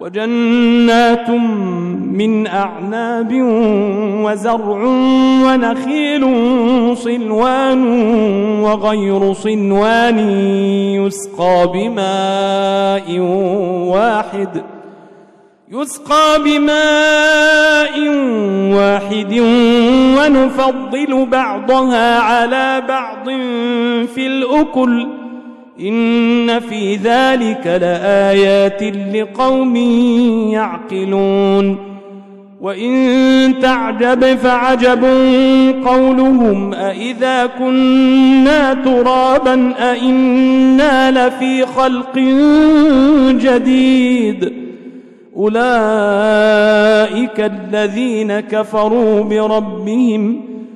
وجنات من أعناب وزرع ونخيل صنوان وغير صنوان يسقى بماء واحد يسقى بماء واحد ونفضل بعضها على بعض في الأكل إن في ذلك لآيات لقوم يعقلون. وإن تعجب فعجب قولهم أإذا كنا ترابا أإنا لفي خلق جديد. أولئك الذين كفروا بربهم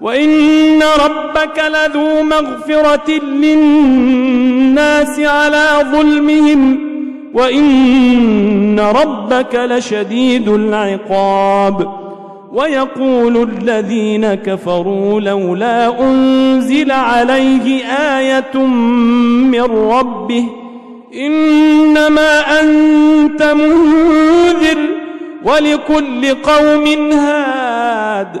وإن ربك لذو مغفرة للناس على ظلمهم وإن ربك لشديد العقاب ويقول الذين كفروا لولا أنزل عليه آية من ربه إنما أنت منذر ولكل قوم هاد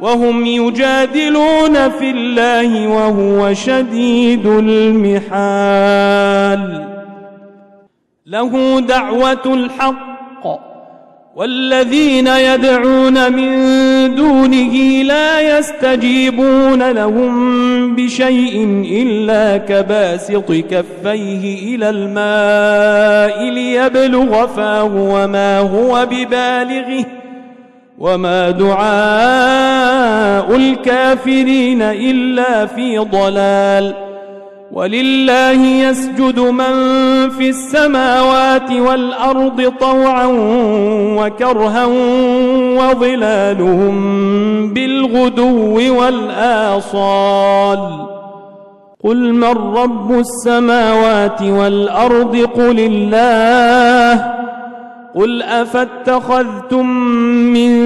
وهم يجادلون في الله وهو شديد المحال. له دعوة الحق والذين يدعون من دونه لا يستجيبون لهم بشيء إلا كباسط كفيه إلى الماء ليبلغ فاه وما هو ببالغه. وما دعاء الكافرين إلا في ضلال ولله يسجد من في السماوات والأرض طوعا وكرها وظلالهم بالغدو والآصال قل من رب السماوات والأرض قل الله قل أفاتخذتم من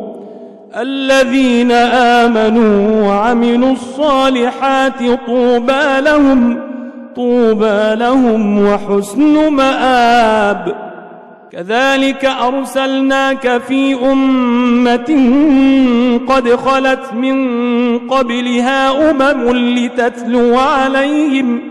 الذين آمنوا وعملوا الصالحات طوبى لهم طوبى لهم وحسن مآب. كذلك أرسلناك في أمة قد خلت من قبلها أمم لتتلو عليهم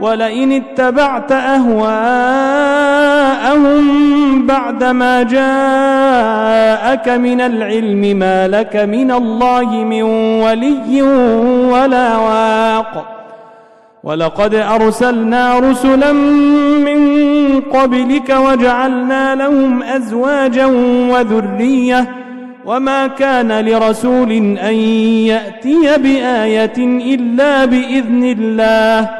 ولئن اتبعت أهواءهم بعدما جاءك من العلم ما لك من الله من ولي ولا واق. ولقد أرسلنا رسلا من قبلك وجعلنا لهم أزواجا وذرية. وما كان لرسول أن يأتي بآية إلا بإذن الله.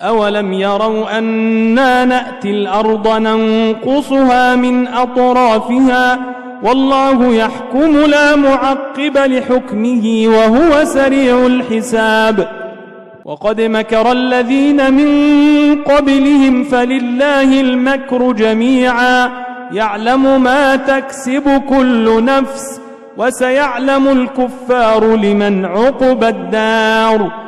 أولم يروا أنا نأتي الأرض ننقصها من أطرافها والله يحكم لا معقب لحكمه وهو سريع الحساب. وقد مكر الذين من قبلهم فلله المكر جميعا. يعلم ما تكسب كل نفس وسيعلم الكفار لمن عقب الدار.